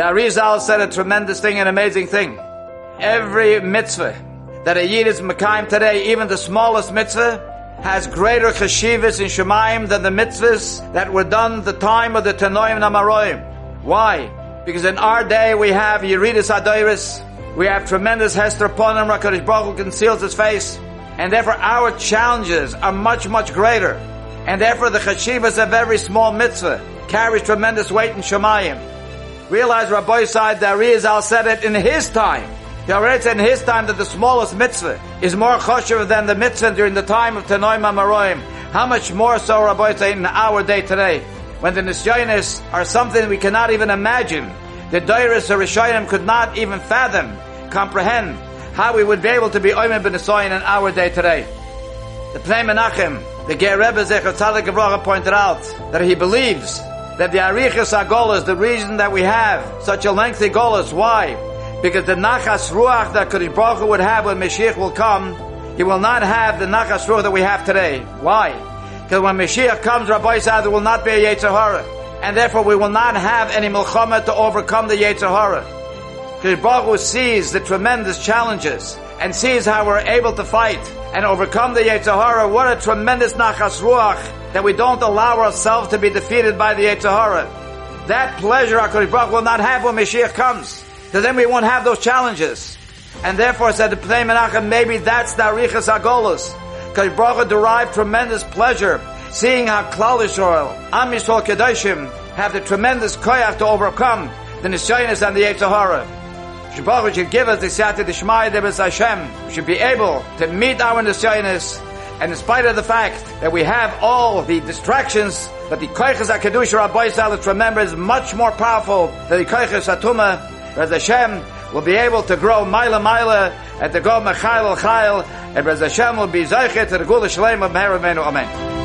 The Arizal said a tremendous thing, an amazing thing. Every mitzvah that a Yid is Mekayim today, even the smallest mitzvah, has greater chashivas in Shemaim than the mitzvahs that were done the time of the Tanoim Namaroim. Why? Because in our day we have Yeridis Adoiris, we have tremendous Hester Ponim, HaKadosh Baruch conceals his face, and therefore our challenges are much, much greater. And therefore the chashivas of every small mitzvah carries tremendous weight in Shemayim. Realize Rabbi Said Al said it in his time. He already said in his time that the smallest mitzvah is more choshev than the mitzvah during the time of Tanoim Amaroim. How much more so Rabbi Said in our day today, when the nisyonis are something we cannot even imagine. The Dairis or Rishayim could not even fathom, comprehend how we would be able to be Oimim ben in our day today. The Pnei Menachem, the Ger Rebbe Zecher Tzadik pointed out that he believes that the Arichas Agolas, the reason that we have such a lengthy Golas, why? Because the Nachas Ruach that Kodesh Baruch Hu would have when Mashiach will come, he will not have the Nachas Ruach that we have today. Why? Because when Mashiach comes, Rabbi said there will not be a Yetzer Hara. And therefore we will not have any Milchama to overcome the Yetzer Hara. Kodesh Baruch Hu sees the tremendous challenges and sees how we're able to fight and overcome the Yetzer Hara. What a tremendous Nachas Ruach that we don't allow ourselves to be defeated by the Yetzer Hara. That pleasure HaKadosh Baruch will not have when Mashiach comes. Because then we won't have those challenges. And therefore said the Pnei Menachem, maybe that's the Arichas Agolos. Because Baruch derived tremendous pleasure seeing how Klal Yisrael, Am Yisrael Kedoshim have the tremendous koyach to overcome the Nisyonis and the Yetzer Baruch should give us the Siyata Dishmai Debes Hashem. We should be able to meet our Nisyonis and in spite of the fact that we have all the distractions, but the Koiches HaKadosh Rabbi Salat remember is much more powerful than the Koiches HaTuma, Rez Hashem will be able to grow Maila Maila and to go Mechail Chail, and Rez Hashem will be Zeichet to the Geulah Shleimah of Meher Amen.